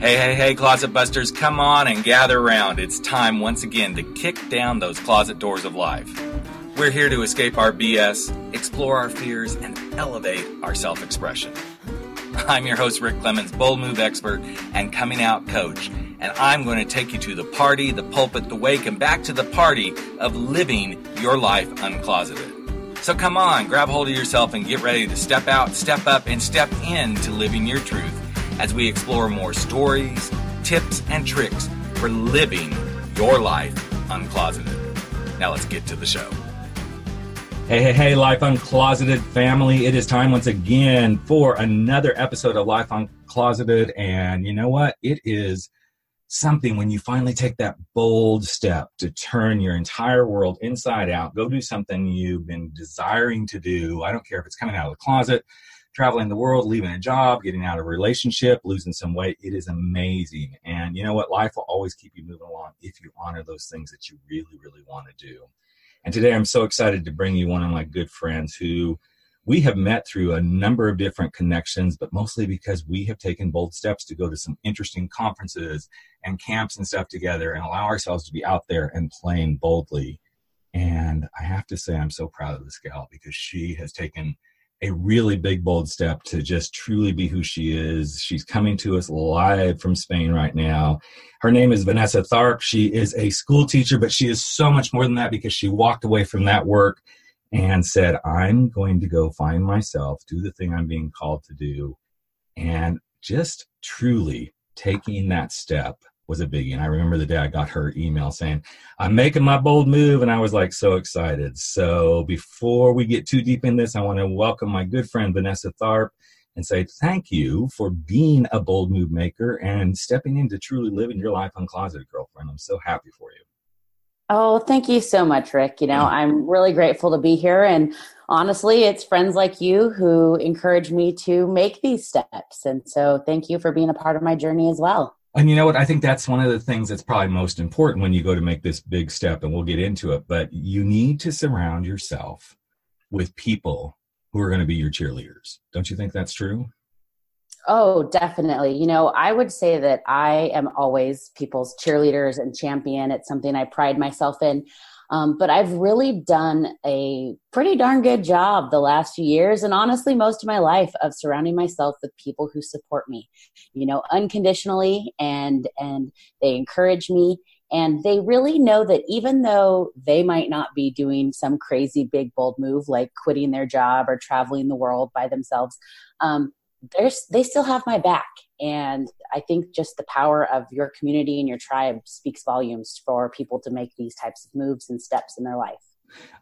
Hey, hey, hey, closet busters, come on and gather around. It's time once again to kick down those closet doors of life. We're here to escape our BS, explore our fears, and elevate our self expression. I'm your host, Rick Clemens, bold move expert and coming out coach, and I'm going to take you to the party, the pulpit, the wake, and back to the party of living your life uncloseted. So come on, grab hold of yourself and get ready to step out, step up, and step into living your truth as we explore more stories, tips, and tricks for living your life uncloseted. Now let's get to the show. Hey, hey, hey, Life Uncloseted family. It is time once again for another episode of Life Uncloseted. And you know what? It is something when you finally take that bold step to turn your entire world inside out, go do something you've been desiring to do. I don't care if it's coming out of the closet, traveling the world, leaving a job, getting out of a relationship, losing some weight. It is amazing. And you know what? Life will always keep you moving along if you honor those things that you really, really want to do. And today I'm so excited to bring you one of my good friends who we have met through a number of different connections, but mostly because we have taken bold steps to go to some interesting conferences and camps and stuff together and allow ourselves to be out there and playing boldly. And I have to say, I'm so proud of this gal because she has taken a really big, bold step to just truly be who she is. She's coming to us live from Spain right now. Her name is Vanessa Tharp. She is a school teacher, but she is so much more than that because she walked away from that work and said, I'm going to go find myself, do the thing I'm being called to do, and just truly taking that step was a biggie. And I remember the day I got her email saying, I'm making my bold move. And I was like so excited. So before we get too deep in this, I want to welcome my good friend Vanessa Tharp and say thank you for being a bold move maker and stepping into truly living your life uncloseted, girlfriend. I'm so happy for you. Oh, thank you so much, Rick. You know, I'm really grateful to be here. And honestly, it's friends like you who encourage me to make these steps. And so thank you for being a part of my journey as well. And you know what? I think that's one of the things that's probably most important when you go to make this big step, and we'll get into it. But you need to surround yourself with people who are going to be your cheerleaders. Don't you think that's true? Oh, definitely. You know, I would say that I am always people's cheerleaders and champion. It's something I pride myself in. Um, but I've really done a pretty darn good job the last few years and honestly most of my life of surrounding myself with people who support me, you know, unconditionally and and they encourage me and they really know that even though they might not be doing some crazy big bold move like quitting their job or traveling the world by themselves, um, they still have my back and i think just the power of your community and your tribe speaks volumes for people to make these types of moves and steps in their life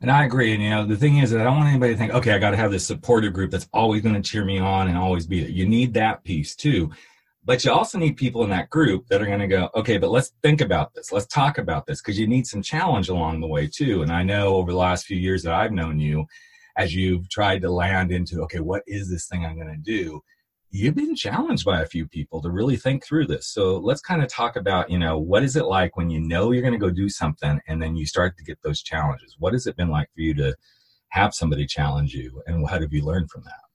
and I agree. And you know, the thing is that I don't want anybody to think, okay, I got to have this supportive group that's always going to cheer me on and always be there. You need that piece too. But you also need people in that group that are going to go, okay, but let's think about this. Let's talk about this because you need some challenge along the way too. And I know over the last few years that I've known you, as you've tried to land into, okay, what is this thing I'm going to do? You've been challenged by a few people to really think through this. So let's kind of talk about, you know, what is it like when you know you're going to go do something and then you start to get those challenges? What has it been like for you to have somebody challenge you and what have you learned from that?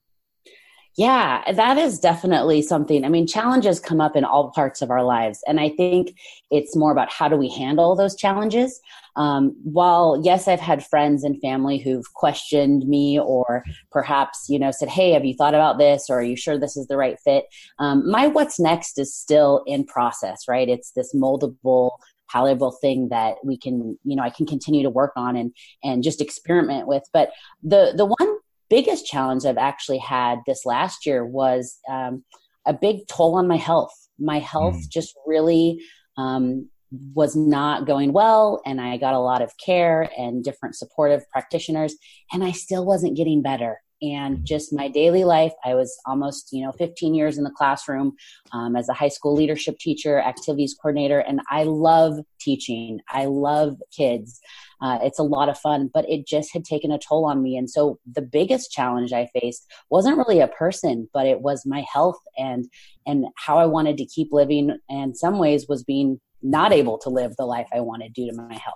Yeah, that is definitely something. I mean, challenges come up in all parts of our lives. And I think it's more about how do we handle those challenges. Um, while, yes, I've had friends and family who've questioned me or perhaps, you know, said, Hey, have you thought about this? Or are you sure this is the right fit? Um, my what's next is still in process, right? It's this moldable, palatable thing that we can, you know, I can continue to work on and, and just experiment with. But the, the one biggest challenge I've actually had this last year was um, a big toll on my health. My health mm. just really um, was not going well, and I got a lot of care and different supportive practitioners, and I still wasn't getting better and just my daily life. I was almost, you know, 15 years in the classroom um, as a high school leadership teacher, activities coordinator, and I love teaching. I love kids. Uh, it's a lot of fun, but it just had taken a toll on me. And so the biggest challenge I faced wasn't really a person, but it was my health and and how I wanted to keep living. And some ways was being not able to live the life I wanted due to my health.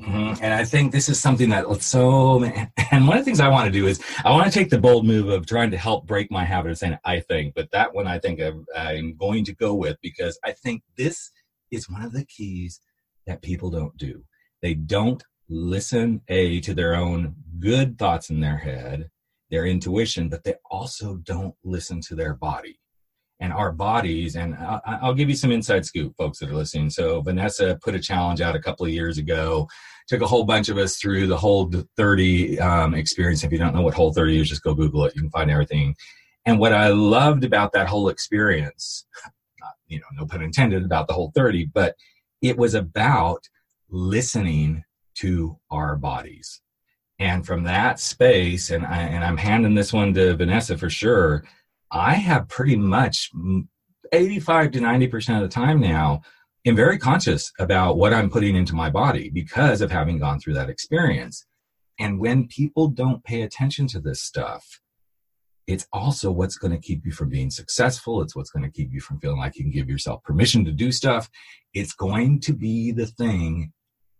Mm-hmm. And I think this is something that so, and one of the things I want to do is I want to take the bold move of trying to help break my habit of saying I think, but that one I think I'm, I'm going to go with because I think this is one of the keys that people don't do. They don't listen a to their own good thoughts in their head, their intuition, but they also don't listen to their body and our bodies. And I'll, give you some inside scoop, folks that are listening. So Vanessa put a challenge out a couple of years ago, took a whole bunch of us through the whole 30 um, experience. If you don't know what whole 30 is, just go Google it. You can find everything. And what I loved about that whole experience, not, you know, no pun intended about the whole 30, but it was about listening to our bodies. And from that space, and I and I'm handing this one to Vanessa for sure I have pretty much 85 to 90% of the time now am very conscious about what I'm putting into my body because of having gone through that experience. And when people don't pay attention to this stuff, it's also what's going to keep you from being successful. It's what's going to keep you from feeling like you can give yourself permission to do stuff. It's going to be the thing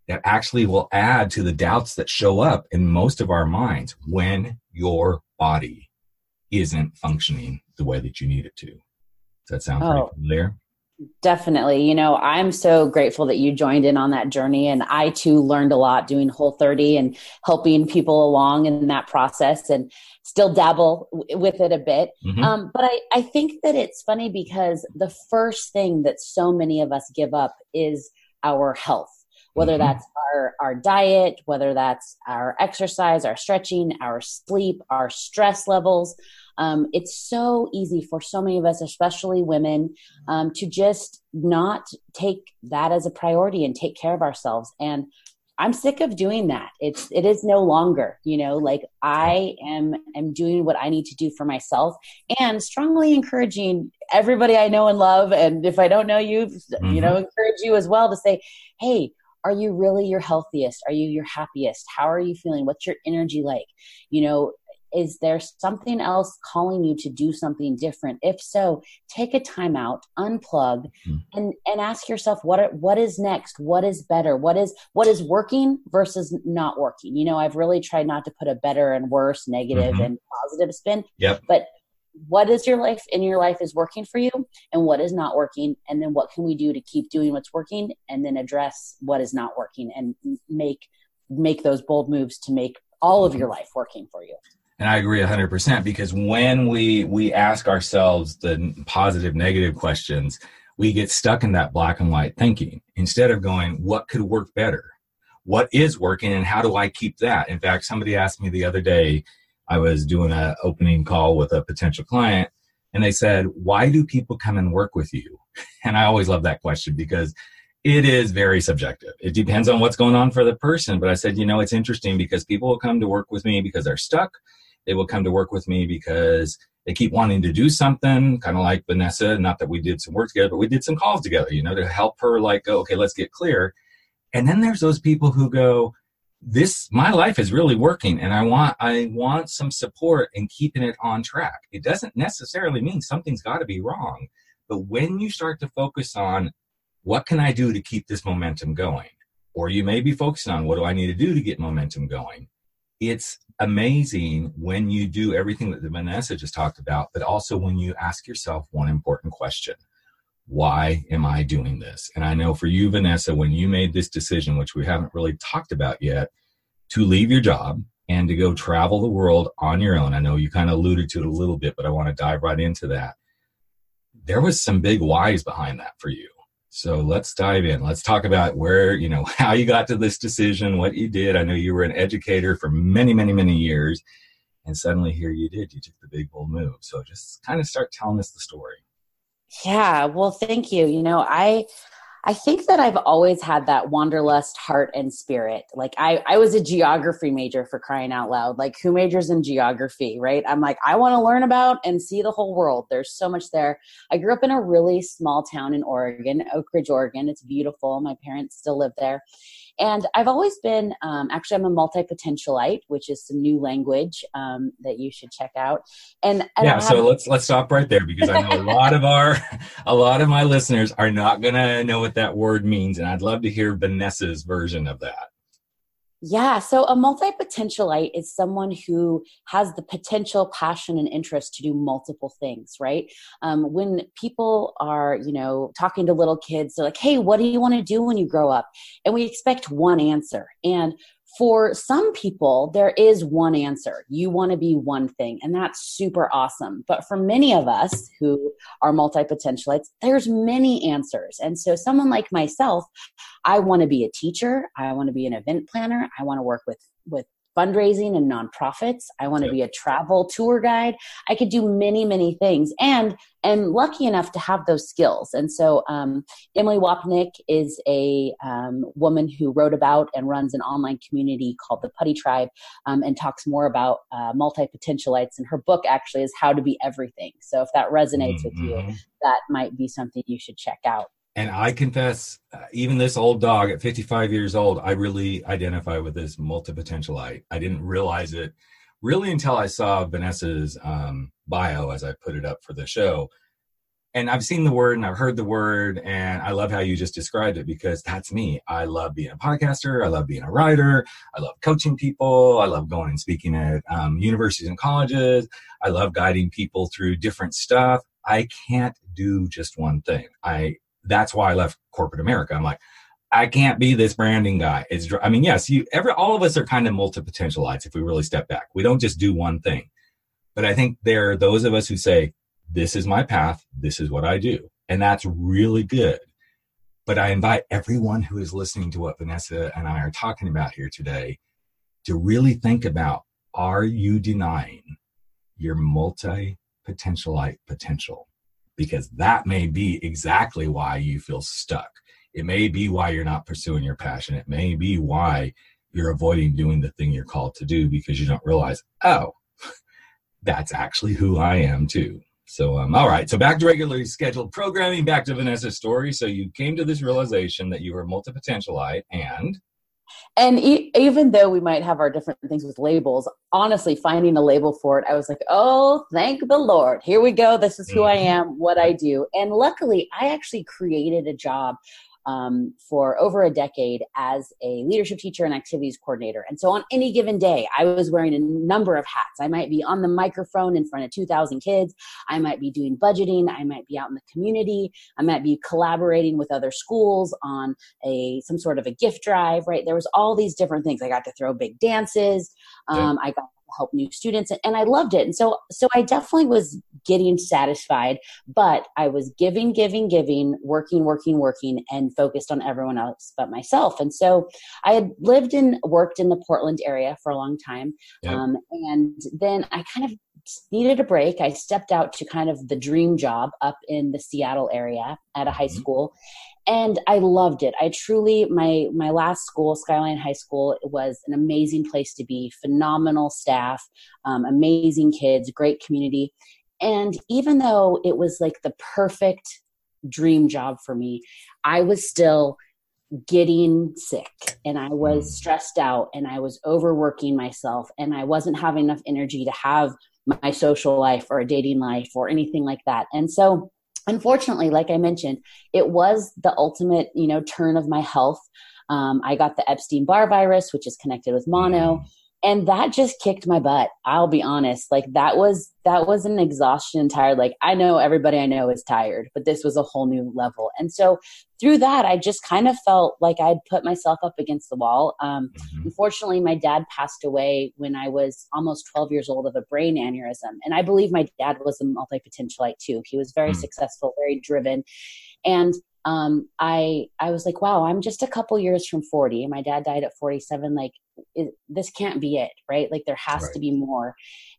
that actually will add to the doubts that show up in most of our minds when your body isn't functioning the way that you need it to. Does that sound oh, pretty clear? Definitely. You know, I'm so grateful that you joined in on that journey. And I too learned a lot doing Whole 30 and helping people along in that process and still dabble with it a bit. Mm-hmm. Um, but I, I think that it's funny because the first thing that so many of us give up is our health whether mm-hmm. that's our, our diet, whether that's our exercise, our stretching, our sleep, our stress levels. Um, it's so easy for so many of us, especially women, um, to just not take that as a priority and take care of ourselves. And I'm sick of doing that. It's it is no longer, you know, like I am am doing what I need to do for myself and strongly encouraging everybody I know and love and if I don't know you, mm-hmm. you know, encourage you as well to say, "Hey, are you really your healthiest? Are you your happiest? How are you feeling? What's your energy like? You know, is there something else calling you to do something different? If so, take a time out, unplug, mm-hmm. and and ask yourself what are, what is next? What is better? What is what is working versus not working? You know, I've really tried not to put a better and worse, negative mm-hmm. and positive spin. Yep. But what is your life in your life is working for you and what is not working and then what can we do to keep doing what's working and then address what is not working and make make those bold moves to make all of your life working for you and i agree 100% because when we we ask ourselves the positive negative questions we get stuck in that black and white thinking instead of going what could work better what is working and how do i keep that in fact somebody asked me the other day I was doing an opening call with a potential client, and they said, Why do people come and work with you? And I always love that question because it is very subjective. It depends on what's going on for the person. But I said, you know, it's interesting because people will come to work with me because they're stuck. They will come to work with me because they keep wanting to do something, kind of like Vanessa. Not that we did some work together, but we did some calls together, you know, to help her, like, go, okay, let's get clear. And then there's those people who go, this my life is really working and i want i want some support in keeping it on track it doesn't necessarily mean something's got to be wrong but when you start to focus on what can i do to keep this momentum going or you may be focusing on what do i need to do to get momentum going it's amazing when you do everything that vanessa just talked about but also when you ask yourself one important question why am I doing this? And I know for you, Vanessa, when you made this decision, which we haven't really talked about yet, to leave your job and to go travel the world on your own. I know you kind of alluded to it a little bit, but I want to dive right into that. There was some big whys behind that for you. So let's dive in. Let's talk about where, you know, how you got to this decision, what you did. I know you were an educator for many, many, many years. And suddenly here you did. You took the big bold move. So just kind of start telling us the story. Yeah, well, thank you. You know, I I think that I've always had that wanderlust heart and spirit. Like I, I was a geography major for crying out loud. Like who majors in geography, right? I'm like, I want to learn about and see the whole world. There's so much there. I grew up in a really small town in Oregon, Oak Ridge, Oregon. It's beautiful. My parents still live there. And I've always been, um, actually, I'm a multi potentialite, which is some new language um, that you should check out. And, and yeah, so let's let's stop right there because I know a lot of our, a lot of my listeners are not going to know what that word means, and I'd love to hear Vanessa's version of that. Yeah, so a multi potentialite is someone who has the potential, passion, and interest to do multiple things, right? Um, when people are, you know, talking to little kids, they're like, hey, what do you want to do when you grow up? And we expect one answer. And for some people, there is one answer. You want to be one thing, and that's super awesome. But for many of us who are multi potentialites, there's many answers. And so, someone like myself, I want to be a teacher. I want to be an event planner. I want to work with with fundraising and nonprofits. I want to be a travel tour guide. I could do many, many things and am lucky enough to have those skills. And so, um, Emily Wapnick is a um, woman who wrote about and runs an online community called the Putty Tribe um, and talks more about uh, multi potentialites. And her book actually is How to Be Everything. So, if that resonates mm-hmm. with you, mm-hmm. that might be something you should check out. And I confess, uh, even this old dog at 55 years old, I really identify with this multi-potentialite. I didn't realize it really until I saw Vanessa's um, bio as I put it up for the show. And I've seen the word and I've heard the word, and I love how you just described it because that's me. I love being a podcaster. I love being a writer. I love coaching people. I love going and speaking at um, universities and colleges. I love guiding people through different stuff. I can't do just one thing. I that's why I left corporate America. I'm like, I can't be this branding guy. It's, I mean, yes, you, every, all of us are kind of multi-potentialites if we really step back. We don't just do one thing. But I think there are those of us who say, this is my path. This is what I do. And that's really good. But I invite everyone who is listening to what Vanessa and I are talking about here today to really think about, are you denying your multi-potentialite potential? Because that may be exactly why you feel stuck. It may be why you're not pursuing your passion. It may be why you're avoiding doing the thing you're called to do because you don't realize, oh, that's actually who I am too. So, um, all right. So back to regularly scheduled programming, back to Vanessa's story. So you came to this realization that you were multi-potentialite and and e- even though we might have our different things with labels honestly finding a label for it i was like oh thank the lord. Here we go. This is who i mm-hmm. am what i do. And luckily i actually created a job um, for over a decade as a leadership teacher and activities coordinator. And so on any given day, I was wearing a number of hats. I might be on the microphone in front of 2,000 kids. I might be doing budgeting. I might be out in the community. I might be collaborating with other schools on a some sort of a gift drive. Right? There was all these different things. I got to throw big dances. Um, yeah. I got help new students and I loved it. And so so I definitely was getting satisfied, but I was giving, giving, giving, working, working, working, and focused on everyone else but myself. And so I had lived and worked in the Portland area for a long time. Yeah. Um, and then I kind of needed a break. I stepped out to kind of the dream job up in the Seattle area at a high mm-hmm. school and I loved it. I truly my my last school, Skyline High School, it was an amazing place to be. Phenomenal staff, um, amazing kids, great community, and even though it was like the perfect dream job for me, I was still getting sick and I was mm. stressed out and I was overworking myself and I wasn't having enough energy to have my social life or a dating life or anything like that. And so unfortunately, like I mentioned, it was the ultimate, you know, turn of my health. Um, I got the Epstein Barr virus, which is connected with mono. Mm and that just kicked my butt i'll be honest like that was that was an exhaustion tired like i know everybody i know is tired but this was a whole new level and so through that i just kind of felt like i'd put myself up against the wall um, mm-hmm. unfortunately my dad passed away when i was almost 12 years old of a brain aneurysm and i believe my dad was a multi-potentialite too he was very mm-hmm. successful very driven and um, I I was like, wow, I'm just a couple years from 40. My dad died at 47. Like, this can't be it, right? Like, there has right. to be more.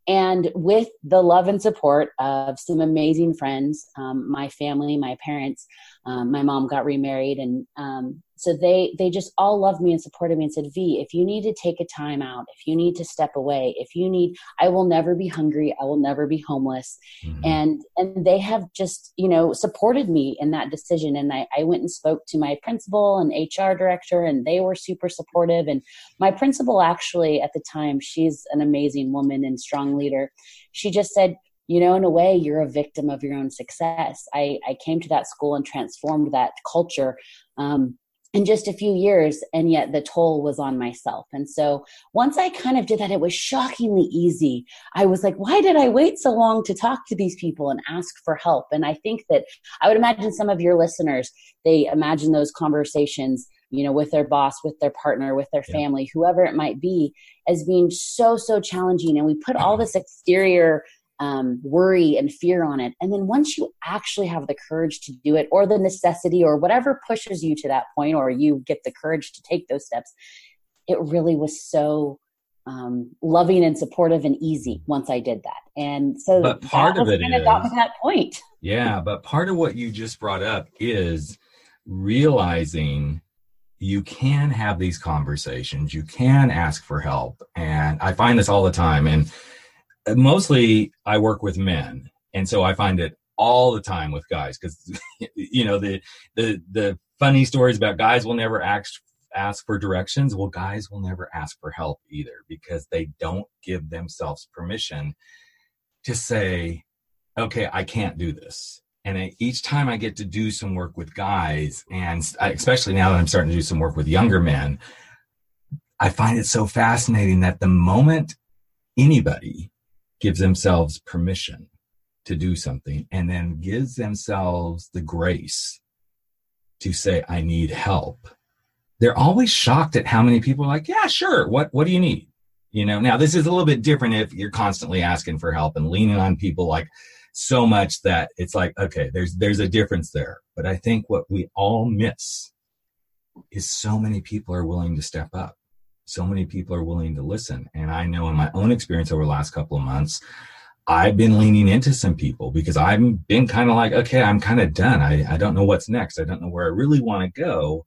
And with the love and support of some amazing friends, um, my family, my parents, um, my mom got remarried, and um, so they they just all loved me and supported me and said v if you need to take a time out if you need to step away if you need i will never be hungry i will never be homeless. Mm-hmm. and and they have just you know supported me in that decision. And I, I went and spoke to my principal and hr director and they were super supportive. And my principal actually at the time she's an amazing woman and strong leader. She just said you know in a way you're a victim of your own success. I i came to that school and transformed that culture um, in just a few years and yet the toll was on myself. And so once i kind of did that it was shockingly easy. I was like why did i wait so long to talk to these people and ask for help? And i think that i would imagine some of your listeners they imagine those conversations you know with their boss with their partner with their family yeah. whoever it might be as being so so challenging. And we put all this exterior um, worry and fear on it. And then once you actually have the courage to do it, or the necessity, or whatever pushes you to that point, or you get the courage to take those steps, it really was so um, loving and supportive and easy once I did that. And so but part of it kind of got to that point. Yeah, but part of what you just brought up is realizing you can have these conversations, you can ask for help. And I find this all the time. And mostly I work with men, and so I find it all the time with guys because you know the the the funny stories about guys will never ask ask for directions. Well, guys will never ask for help either because they don't give themselves permission to say, "Okay, I can't do this." And each time I get to do some work with guys, and especially now that I'm starting to do some work with younger men, I find it so fascinating that the moment anybody gives themselves permission to do something and then gives themselves the grace to say, I need help. They're always shocked at how many people are like, yeah, sure. What, what do you need? You know, now this is a little bit different if you're constantly asking for help and leaning on people like so much that it's like, okay, there's, there's a difference there. But I think what we all miss is so many people are willing to step up so many people are willing to listen. And I know in my own experience over the last couple of months, I've been leaning into some people because I've been kind of like, okay, I'm kind of done. I, I don't know what's next. I don't know where I really want to go.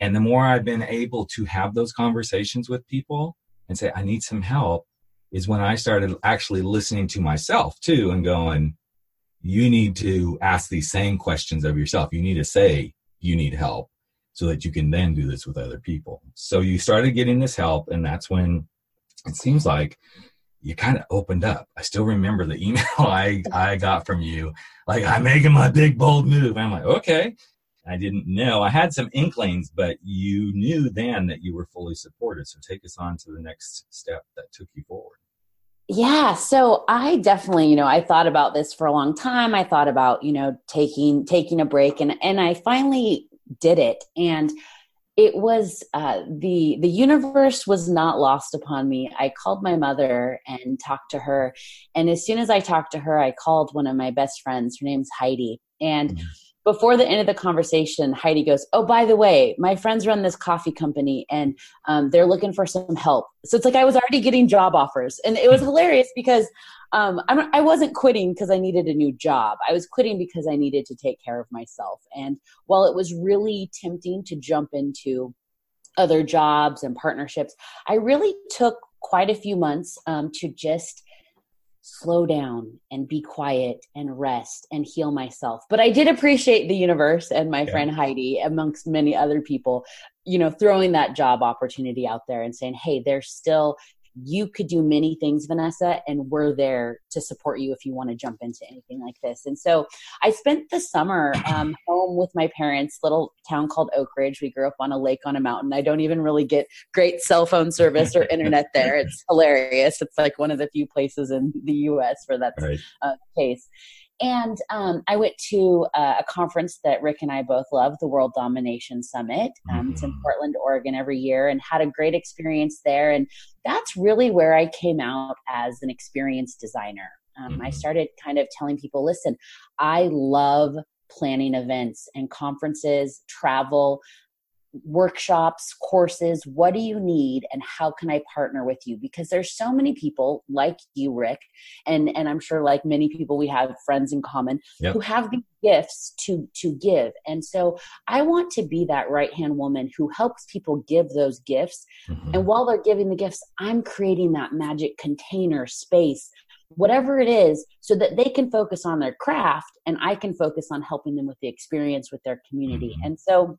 And the more I've been able to have those conversations with people and say, I need some help, is when I started actually listening to myself too and going, you need to ask these same questions of yourself. You need to say, you need help so that you can then do this with other people. So you started getting this help, and that's when it seems like you kind of opened up. I still remember the email I, I got from you, like, I'm making my big, bold move. I'm like, okay. I didn't know. I had some inklings, but you knew then that you were fully supported. So take us on to the next step that took you forward. Yeah, so I definitely, you know, I thought about this for a long time. I thought about, you know, taking taking a break and and I finally did it. And it was uh, the the universe was not lost upon me. I called my mother and talked to her. And as soon as i talked to her i called one of my best friends. Her name's heidi. And mm-hmm before the end of the conversation, Heidi goes, Oh, by the way, my friends run this coffee company and um, they're looking for some help. So it's like I was already getting job offers. And it was hilarious because um, I'm, I wasn't quitting because I needed a new job. I was quitting because I needed to take care of myself. And while it was really tempting to jump into other jobs and partnerships, I really took quite a few months um, to just slow down and be quiet and rest and heal myself. But I did appreciate the universe and my yeah. friend Heidi, amongst many other people, you know, throwing that job opportunity out there and saying, hey, there's still you could do many things, Vanessa, and we're there to support you if you want to jump into anything like this. And so I spent the summer um, home with my parents, little town called Oak Ridge. We grew up on a lake on a mountain. I don't even really get great cell phone service or internet there. It's hilarious. It's like one of the few places in the U.S. where that's right. uh, the case. And um, I went to uh, a conference that Rick and I both love, the World Domination Summit. Um, mm-hmm. It's in mm-hmm. Portland, Oregon every year, and had a great experience there. And that's really where I came out as an experienced designer. Um, mm-hmm. I started kind of telling people listen, I love planning events and conferences, travel workshops, courses, what do you need and how can I partner with you? Because there's so many people like you, Rick, and and I'm sure like many people we have friends in common yep. who have these gifts to to give. And so I want to be that right-hand woman who helps people give those gifts. Mm-hmm. And while they're giving the gifts, I'm creating that magic container space whatever it is so that they can focus on their craft and I can focus on helping them with the experience with their community. Mm-hmm. And so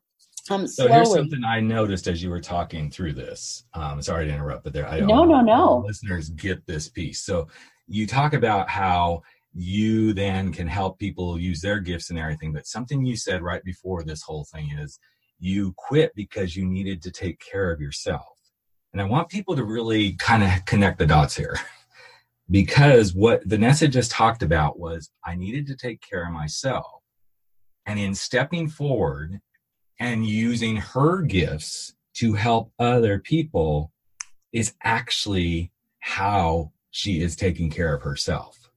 um, so slowly. here's something I noticed as you were talking through this. Um, sorry to interrupt, but there, I no, no, no. Listeners get this piece. So you talk about how you then can help people use their gifts and everything. But something you said right before this whole thing is you quit because you needed to take care of yourself. And I want people to really kind of connect the dots here. because what Vanessa just talked about was I needed to take care of myself. And in stepping forward and using her gifts to help other people is actually how she is taking care of herself.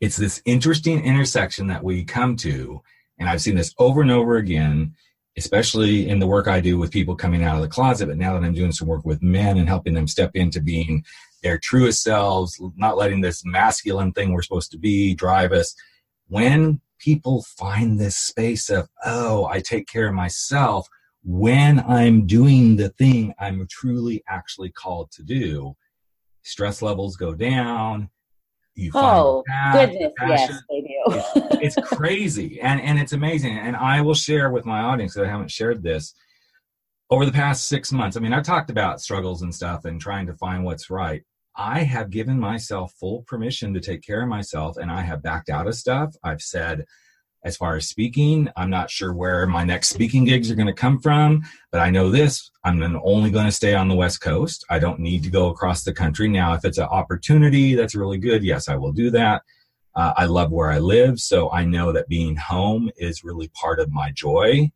It's this interesting intersection that we come to, and I've seen this over and over again, especially in the work I do with people coming out of the closet. But now that I'm doing some work with men and helping them step into being their truest selves, not letting this masculine thing we're supposed to be drive us. When people find this space of, oh, I take care of myself when I'm doing the thing I'm truly actually called to do, stress levels go down. You oh goodness, yes, they do. it's, it's crazy and and it's amazing. And I will share with my audience that I haven't shared this over the past six months. I mean, I've talked about struggles and stuff and trying to find what's right. I have given myself full permission to take care of myself, and I have backed out of stuff. I've said as far as speaking. I'm not sure where my next speaking gigs are going to come from, but I know this I'm only going to stay on the West Coast. I don't need to go across the country. Now, if it's an opportunity that's really good, yes, I will do that. Uh, I love where I live, so I know that being home is really part of my joy.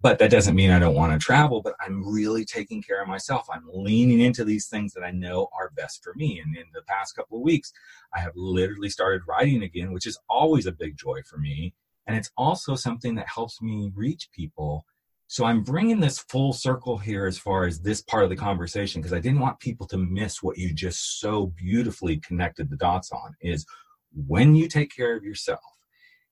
But that doesn't mean I don't want to travel, but I'm really taking care of myself. I'm leaning into these things that I know are best for me. And in the past couple of weeks, I have literally started writing again, which is always a big joy for me and it's also something that helps me reach people. So I'm bringing this full circle here as far as this part of the conversation because I didn't want people to miss what you just so beautifully connected the dots on is when you take care of yourself.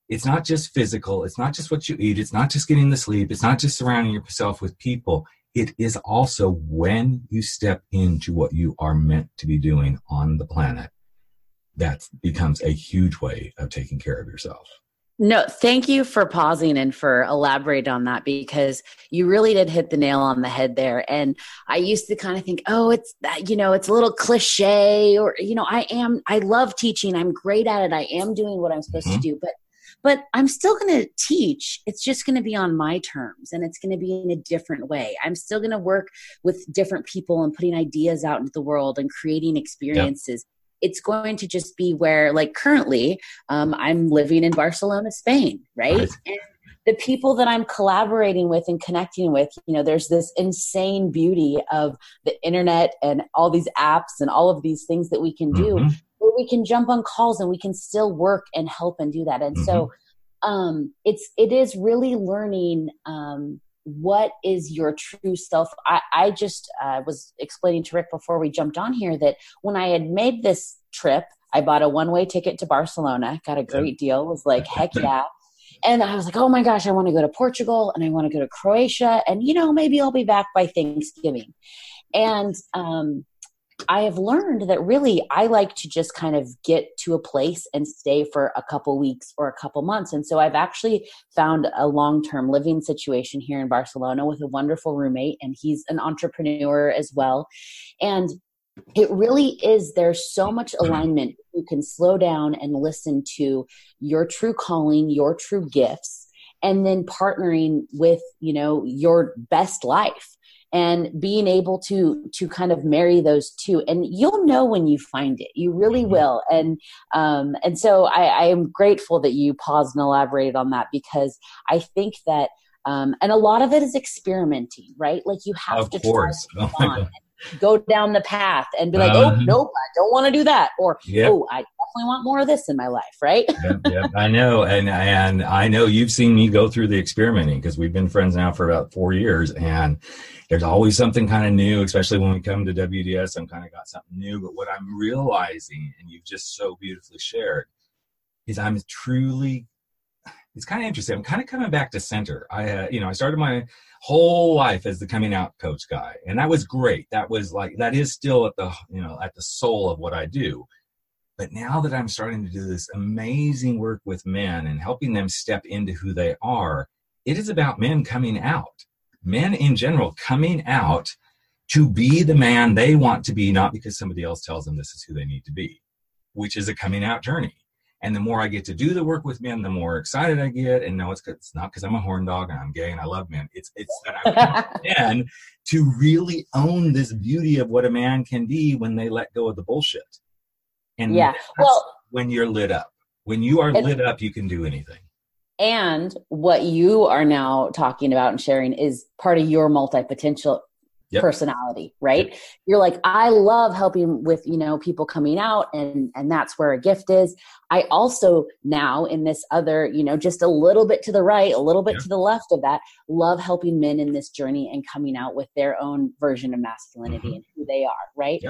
It's not just physical, it's not just what you eat, it's not just getting the sleep, it's not just surrounding yourself with people. It is also when you step into what you are meant to be doing on the planet that becomes a huge way of taking care of yourself. No, thank you for pausing and for elaborate on that because you really did hit the nail on the head there. And I used to kind of think, oh, it's that, you know, it's a little cliche or, you know, I am, I love teaching. I'm great at it. I am doing what I'm supposed mm-hmm. to do, but, but I'm still going to teach. It's just going to be on my terms and it's going to be in a different way. I'm still going to work with different people and putting ideas out into the world and creating experiences. Yep it's going to just be where like currently um, i'm living in barcelona spain right nice. and the people that i'm collaborating with and connecting with you know there's this insane beauty of the internet and all these apps and all of these things that we can do mm-hmm. We can jump on calls and we can still work and help and do that. And mm-hmm. so um, it's it is really learning um, what is your true self. I, I just uh, was explaining to rick before we jumped on here that when i had made this trip i bought a one-way ticket to barcelona got a great deal was like heck yeah. And i was like oh my gosh i want to go to portugal and i want to go to croatia and you know maybe i'll be back by thanksgiving. And um, I have learned that really I like to just kind of get to a place and stay for a couple weeks or a couple months. And so I've actually found a long term living situation here in Barcelona with a wonderful roommate, and he's an entrepreneur as well. And it really is there's so much mm-hmm. alignment you can slow down and listen to your true calling your true gifts and then partnering with you know your best life and being able to to kind of marry those two. And you'll know when you find it. You really mm-hmm. will. And um and so I, I am grateful that you paused and elaborated on that because i think that um and a lot of it is experimenting right? Like you have of to course. oh go down the path and be like, oh, uh-huh. oh, nope, I don't want to do that. Or, oh, I definitely want more of this in my life, right? yep, I know. And, and I know you've seen me go through the experimenting because we've been friends now for about four years. And there's always something kind of new, especially when we come to WDS. I'm kind of got something new. But what I'm realizing, and you've just so beautifully shared, is I'm truly it's kind of interesting. I'm kind of coming back to center. I, uh, you know, I started my whole life as the coming out coach guy, and that was great. That was like that is still at the you know at the soul of what I do. But now that I'm starting to do this amazing work with men and helping them step into who they are, it is about men coming out. Men in general coming out to be the man they want to be, not because somebody else tells them this is who they need to be, which is a coming out journey And the more I get to do the work with men, the more excited I get. And no, it's, it's not because I'm a horn dog and I'm gay and I love men. It's, it's that I want men to really own this beauty of what a man can be when they let go of the bullshit. And yeah, well, when you're lit up, when you are lit up, you can do anything. And what you are now talking about and sharing is part of your multi potential yep. personality, right? Yep. You're like, I love helping with, you know, people coming out and and that's where a gift is. I also now in this other, you know, just a little bit to the right, a little bit yep. to the left of that, love helping men in this journey and coming out with their own version of masculinity mm-hmm. and who they are, right?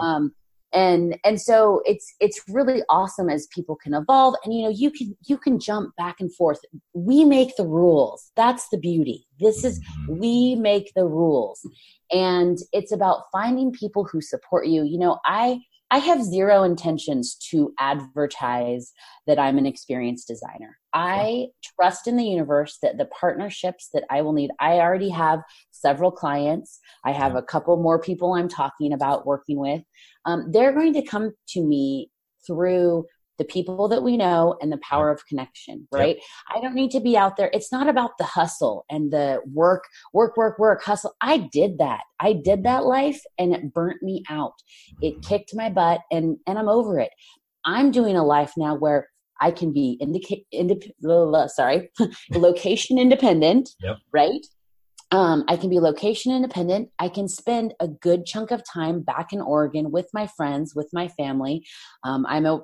Um and and so it's it's really awesome as people can evolve. And you know you can you can jump back and forth. We make the rules. That's the beauty. This is we make the rules. And it's about finding people who support you. You know i I have zero intentions to advertise that I'm an experienced designer. I trust in the universe that the partnerships that I will need, I already have several clients. I have a couple more people I'm talking about working with. Um, they're going to come to me through the people that we know and the power of connection right? Yep. i don't need to be out there. It's not about the hustle and the work work work work hustle. I did that. I did that life and it burnt me out. It kicked my butt and and i'm over it. I'm doing a life now where i can be indicate indep- sorry location independent yep. right um, I can be location independent. I can spend a good chunk of time back in Oregon with my friends, with my family. Um, I'm a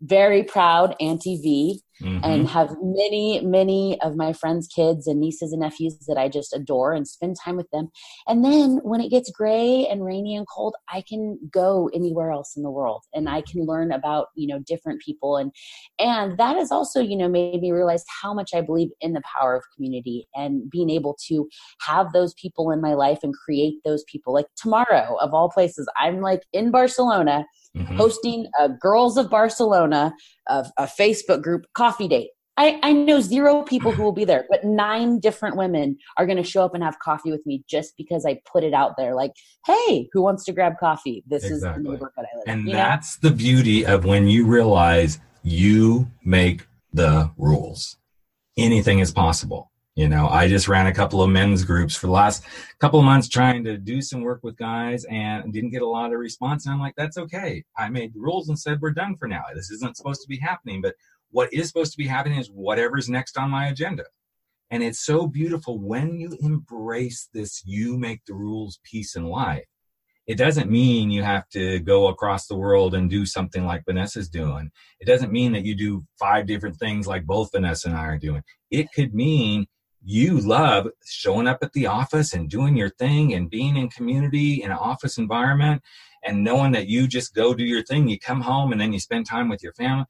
very proud Auntie V mm-hmm. and have many, many of my friends' kids and nieces and nephews that I just adore and spend time with them. And then when it gets gray and rainy and cold, I can go anywhere else in the world and I can learn about, you know, different people. And, and that has also, you know, made me realize how much I believe in the power of community and being able to have those people in my life and create those people. Like tomorrow, of all places, I'm like in Barcelona mm-hmm. hosting a Girls of Barcelona, a, a Facebook group coffee date. I, I, know zero people who will be there, but nine different women are going to show up and have coffee with me just because I put it out there. Like, hey, who wants to grab coffee? This exactly. is the neighborhood I live in. And that's know? the beauty of when you realize you make the rules. Anything is possible. You know, I just ran a couple of men's groups for the last couple of months trying to do some work with guys and didn't get a lot of response. And I'm like, that's okay. I made the rules and said, we're done for now. This isn't supposed to be happening. But what is supposed to be happening is whatever's next on my agenda. And it's so beautiful when you embrace this, you make the rules peace in life. It doesn't mean you have to go across the world and do something like Vanessa's doing. It doesn't mean that you do five different things like both Vanessa and I are doing. It could mean you love showing up at the office and doing your thing and being in community in an office environment and knowing that you just go do your thing, you come home and then you spend time with your family.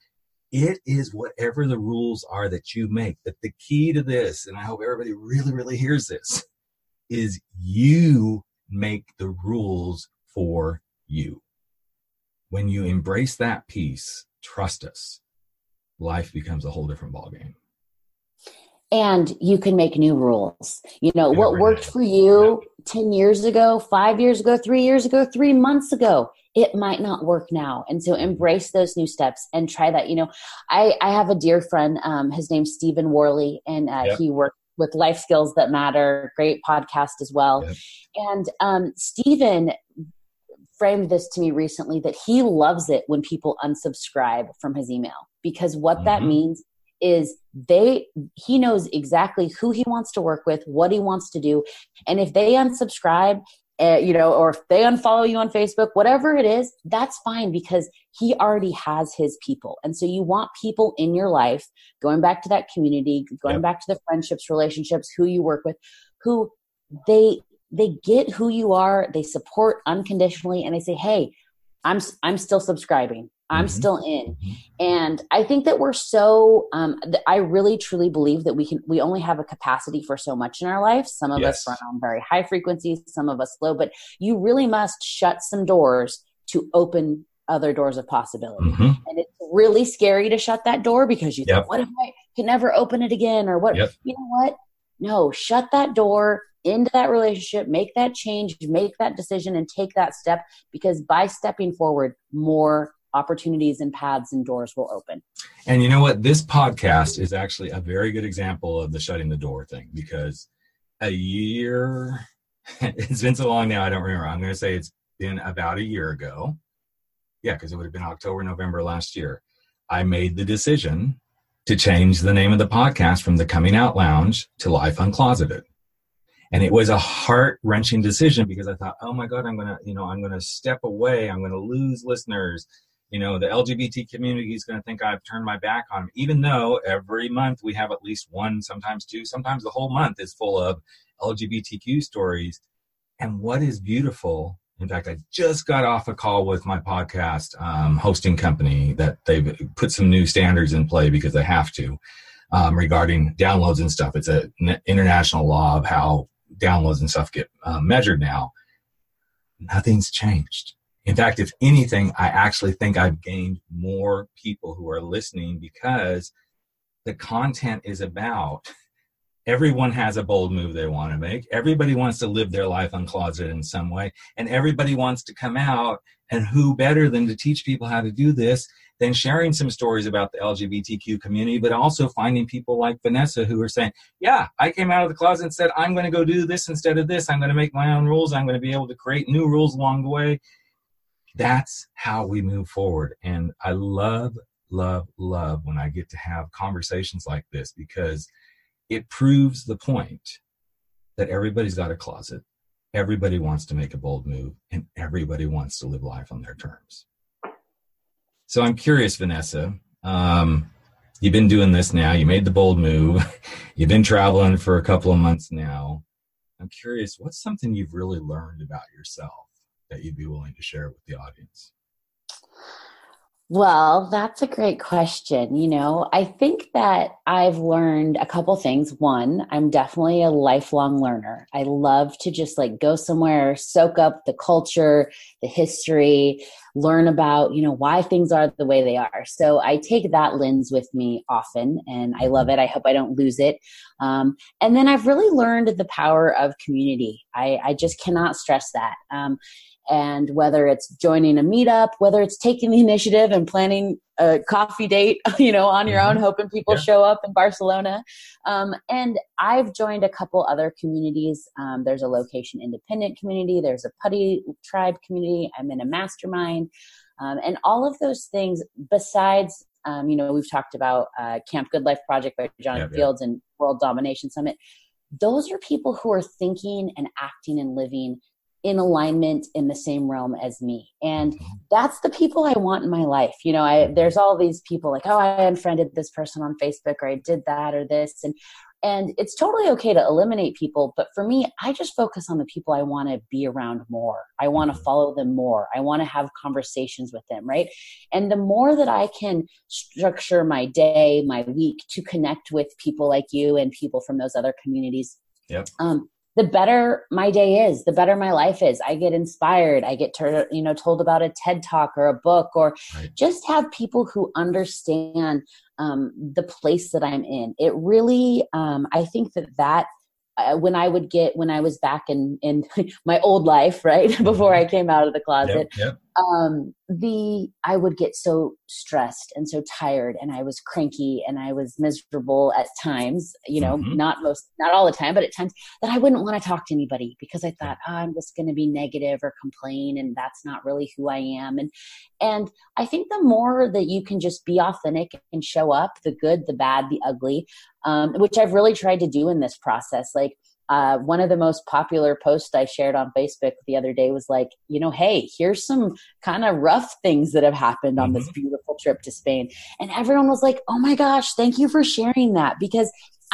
It is whatever the rules are that you make. But the key to this, and I hope everybody really, really hears this, is you make the rules for you. When you embrace that piece, trust us, life becomes a whole different ballgame and you can make new rules. You know, what worked for you 10 years ago, five years ago, three years ago, three months ago, it might not work now. And so embrace those new steps and try that. You know, I, I have a dear friend, um, his name's Stephen Worley, and uh, yep. he works with Life Skills That Matter, great podcast as well. Yep. And um, Stephen framed this to me recently that he loves it when people unsubscribe from his email because what mm-hmm. that means is they he knows exactly who he wants to work with what he wants to do. And if they unsubscribe uh, you know or if they unfollow you on facebook whatever it is that's fine because he already has his people. And so you want people in your life going back to that community going yep. back to the friendships relationships who you work with who they they get who you are. They support unconditionally and they say hey i'm i'm still subscribing I'm mm-hmm. still in. Mm-hmm. And I think that we're so, um, th- I really truly believe that we can, we only have a capacity for so much in our life. Some of yes. us run on very high frequencies, some of us low, but you really must shut some doors to open other doors of possibility. Mm-hmm. And it's really scary to shut that door because you yep. think, what if I can never open it again? Or what, yep. you know what? No, shut that door into that relationship, make that change, make that decision, and take that step because by stepping forward, more opportunities and paths and doors will open. And you know what? This podcast is actually a very good example of the shutting the door thing because a year, it's been so long now, I don't remember. I'm going to say it's been about a year ago. Yeah, because it would have been October, November last year. I made the decision to change the name of the podcast from the Coming Out Lounge to Life Uncloseted. And it was a heart wrenching decision because I thought, oh my God, I'm going to, you know, I'm going to step away. I'm going to lose listeners. You know, the LGBT community is going to think I've turned my back on them, even though every month we have at least one, sometimes two, sometimes the whole month is full of LGBTQ stories. And what is beautiful in fact, I just got off a call with my podcast um, hosting company that they've put some new standards in play because they have to um, regarding downloads and stuff. It's an international law of how downloads and stuff get uh, measured now. Nothing's changed. In fact, if anything, I actually think I've gained more people who are listening because the content is about everyone has a bold move they want to make. Everybody wants to live their life uncloseted in some way, and everybody wants to come out. And who better than to teach people how to do this than sharing some stories about the LGBTQ community, but also finding people like Vanessa who are saying, Yeah, I came out of the closet and said, I'm going to go do this instead of this. I'm going to make my own rules. I'm going to be able to create new rules along the way. That's how we move forward. And I love, love, love when I get to have conversations like this because it proves the point that everybody's got a closet. Everybody wants to make a bold move and everybody wants to live life on their terms. So I'm curious, Vanessa. Um, you've been doing this now. You made the bold move. you've been traveling for a couple of months now. I'm curious, what's something you've really learned about yourself that you'd be willing to share with the audience? Well, that's a great question. You know, I think that I've learned a couple things. One, I'm definitely a lifelong learner. I love to just like go somewhere, soak up the culture, the history, learn about, you know, why things are the way they are. So I take that lens with me often and I love it. I hope I don't lose it. Um, and then I've really learned the power of community. I, I just cannot stress that. Um, and whether it's joining a meetup whether it's taking the initiative and planning a coffee date you know on your own mm-hmm. hoping people yeah. show up in barcelona um, and i've joined a couple other communities um, there's a location independent community there's a putty tribe community i'm in a mastermind um, and all of those things besides um, you know we've talked about uh, camp good life project by John yeah, fields yeah. and world domination summit those are people who are thinking and acting and living in alignment in the same realm as me and mm-hmm. that's the people i want in my life you know i there's all these people like oh i unfriended this person on facebook or i did that or this and and it's totally okay to eliminate people but for me i just focus on the people i want to be around more i want to mm-hmm. follow them more i want to have conversations with them right and the more that i can structure my day my week to connect with people like you and people from those other communities yep. um, the better my day is the better my life is i get inspired i get you know told about a ted talk or a book or right. just have people who understand um, the place that i'm in it really um, i think that that uh, when I would get when I was back in in my old life, right before I came out of the closet, yep, yep. Um, the I would get so stressed and so tired, and I was cranky and I was miserable at times. You know, mm-hmm. not most, not all the time, but at times that I wouldn't want to talk to anybody because I thought oh, I'm just going to be negative or complain, and that's not really who I am. And and I think the more that you can just be authentic and show up, the good, the bad, the ugly, um, which I've really tried to do in this process. Like uh, one of the most popular posts I shared on Facebook the other day was like, you know, hey, here's some kind of rough things that have happened on this mm-hmm. beautiful trip to Spain. And everyone was like, oh my gosh, thank you for sharing that because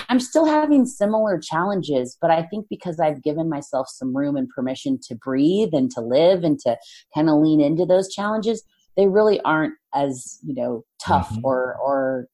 I'm still having similar challenges, but I think because I've given myself some room and permission to breathe and to live and to kind of lean into those challenges, they really aren't as, you know, tough mm-hmm. or or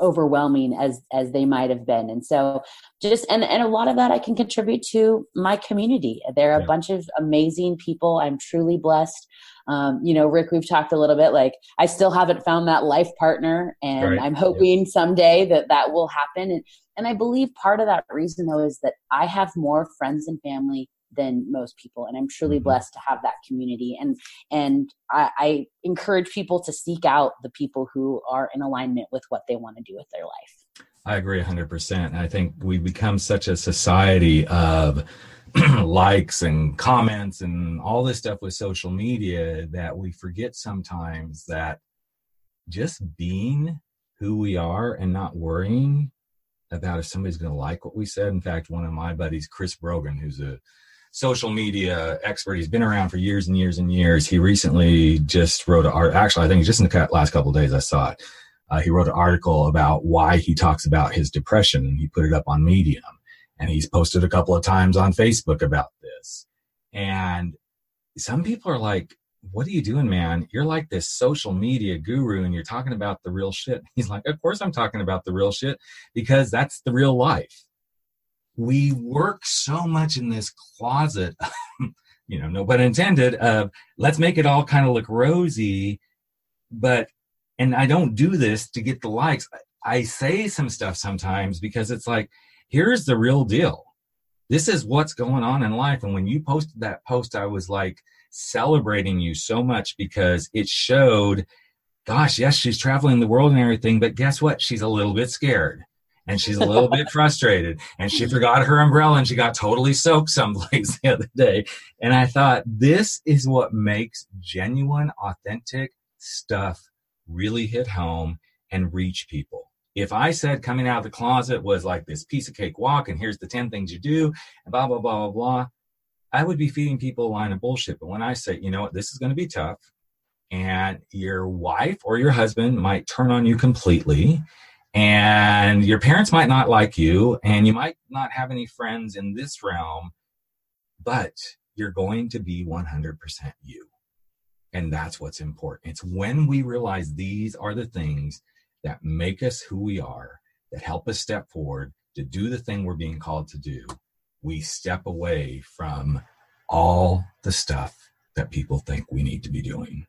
overwhelming as as they might have been and so just and and a lot of that i can contribute to my community there are yeah. a bunch of amazing people i'm truly blessed um, you know rick we've talked a little bit like i still haven't found that life partner and right. i'm hoping yeah. someday that that will happen and and i believe part of that reason though is that i have more friends and family than most people and i'm truly mm-hmm. blessed to have that community and and I, I encourage people to seek out the people who are in alignment with what they want to do with their life i agree 100% i think we become such a society of likes and comments and all this stuff with social media that we forget sometimes that just being who we are and not worrying about if somebody's going to like what we said. In fact, one of my buddies, Chris Brogan, who's a social media expert, he's been around for years and years and years. He recently just wrote an art. Actually, I think just in the last couple days, I saw it. Uh, he wrote an article about why he talks about his depression, and he put it up on Medium. And he's posted a couple of times on Facebook about this. And some people are like, what are you doing, man? You're like this social media guru and you're talking about the real shit. He's like, Of course I'm talking about the real shit because that's the real life. We work so much in this closet, you know, no pun intended, of let's make it all kind of look rosy. But, and I don't do this to get the likes. I say some stuff sometimes because it's like, here's the real deal. This is what's going on in life. And when you posted that post, I was like, celebrating you so much because it showed, gosh, yes, she's traveling the world and everything, but guess what? She's a little bit scared and she's a little bit frustrated and she forgot her umbrella and she got totally soaked someplace the other day. And I thought, this is what makes genuine, authentic stuff really hit home and reach people. If I said coming out of the closet was like this piece of cake walk and here's the 10 things you do and blah, blah, blah, blah, blah, I would be feeding people a line of bullshit. But when I say, you know what, this is going to be tough, and your wife or your husband might turn on you completely, and your parents might not like you, and you might not have any friends in this realm, but you're going to be 100% you. And that's what's important. It's when we realize these are the things that make us who we are, that help us step forward to do the thing we're being called to do we step away from all the stuff that people think we need to be doing.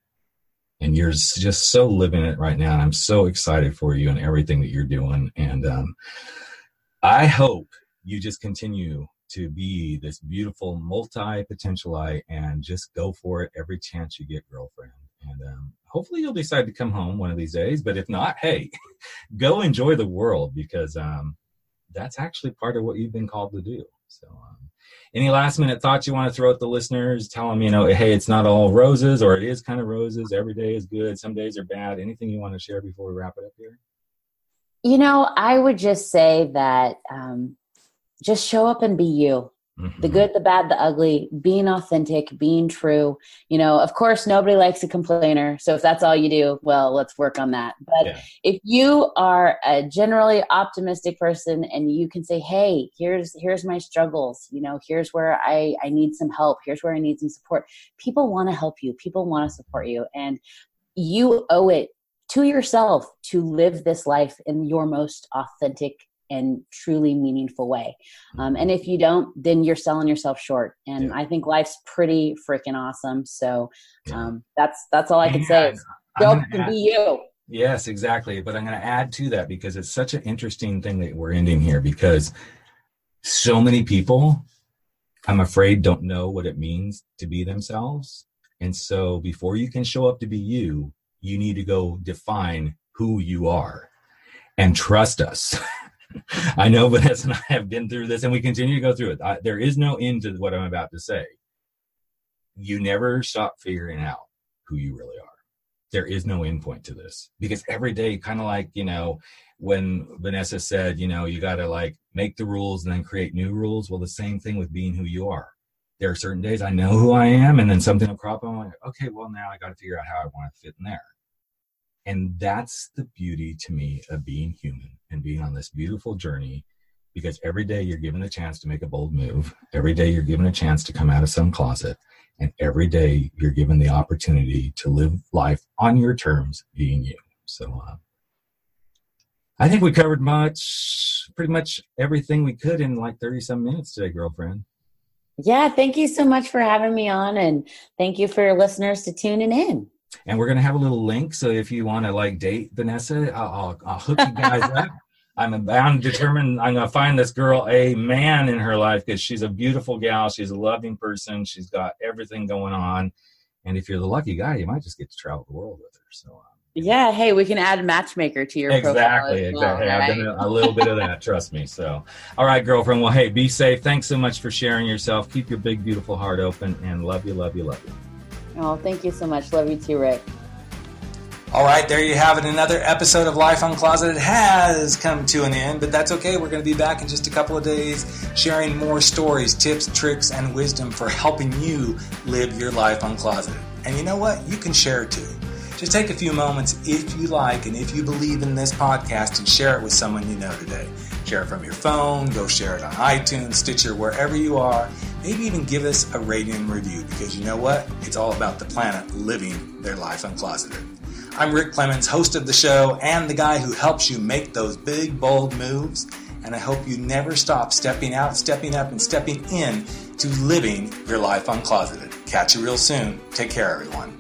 And you're just so living it right now. And I'm so excited for you and everything that you're doing. And um, I hope you just continue to be this beautiful multi potentialite and just go for it every chance you get, girlfriend. And um, hopefully you'll decide to come home one of these days. But if not, hey, go enjoy the world because um, that's actually part of what you've been called to do. So, um, any last minute thoughts you want to throw at the listeners? Tell them, you know, hey, it's not all roses, or it is kind of roses. Every day is good. Some days are bad. Anything you want to share before we wrap it up here? You know, I would just say that um, just show up and be you. Mm-hmm. The good, the bad, the ugly, being authentic, being true. You know, of course, nobody likes a complainer. So if that's all you do, well, let's work on that. But yeah. if you are a generally optimistic person and you can say, hey, here's here's my struggles, you know, here's where I, I need some help, here's where I need some support. People want to help you, people want to support you. And you owe it to yourself to live this life in your most authentic and truly meaningful way. Um, and if you don't, then you're selling yourself short. And yeah. I think life's pretty freaking awesome. So um, that's that's all I can say. Go and be you. Yes, exactly. But I'm going to add to that because it's such an interesting thing that we're ending here because so many people, I'm afraid, don't know what it means to be themselves. And so before you can show up to be you, you need to go define who you are and trust us. I know Vanessa and I have been through this and we continue to go through it. I, there is no end to what I'm about to say. You never stop figuring out who you really are. There is no end point to this because every day, kind of like, you know, when Vanessa said, you know, you got to like make the rules and then create new rules. Well, the same thing with being who you are. There are certain days I know who I am and then something will crop up. I'm like, okay, well, now I got to figure out how I want to fit in there. And that's the beauty to me of being human and being on this beautiful journey because every day you're given a chance to make a bold move. Every day you're given a chance to come out of some closet. And every day you're given the opportunity to live life on your terms, being you. So, uh, I think we covered much, pretty much everything we could in like 30 some minutes today, girlfriend. Yeah, thank you so much for having me on. And thank you for your listeners to tuning in and we're gonna have a little link. So if you want to like date Vanessa, I'll, I'll, I'll hook you guys up. I'm bound determined I'm gonna find this girl a man in her life because she's a beautiful gal, she's a loving person, she's got everything going on. And if you're the lucky guy, you might just get to travel the world with her. So um, yeah, hey, we can add matchmaker to your exactly, well, exactly. Right? I've done a, a little bit of that, trust me. So, all right, girlfriend. Well, hey, be safe. Thanks so much for sharing yourself. Keep your big, beautiful heart open, and love you, love you, love you. Oh, thank you so much. Love you too, Rick. All right, there you have it. Another episode of Life Uncloseted has come to an end, but that's okay. We're going to be back in just a couple of days sharing more stories, tips, tricks, and wisdom for helping you live your life uncloseted. And you know what? You can share too. Just take a few moments if you like and if you believe in this podcast and share it with someone you know today. Share it from your phone, go share it on iTunes, Stitcher, wherever you are. Maybe even give us a rating and review because you know what? It's all about the planet living their life uncloseted. I'm Rick Clemons, host of the show and the guy who helps you make those big, bold moves. And I hope you never stop stepping out, stepping up, and stepping in to living your life uncloseted. Catch you real soon. Take care, everyone.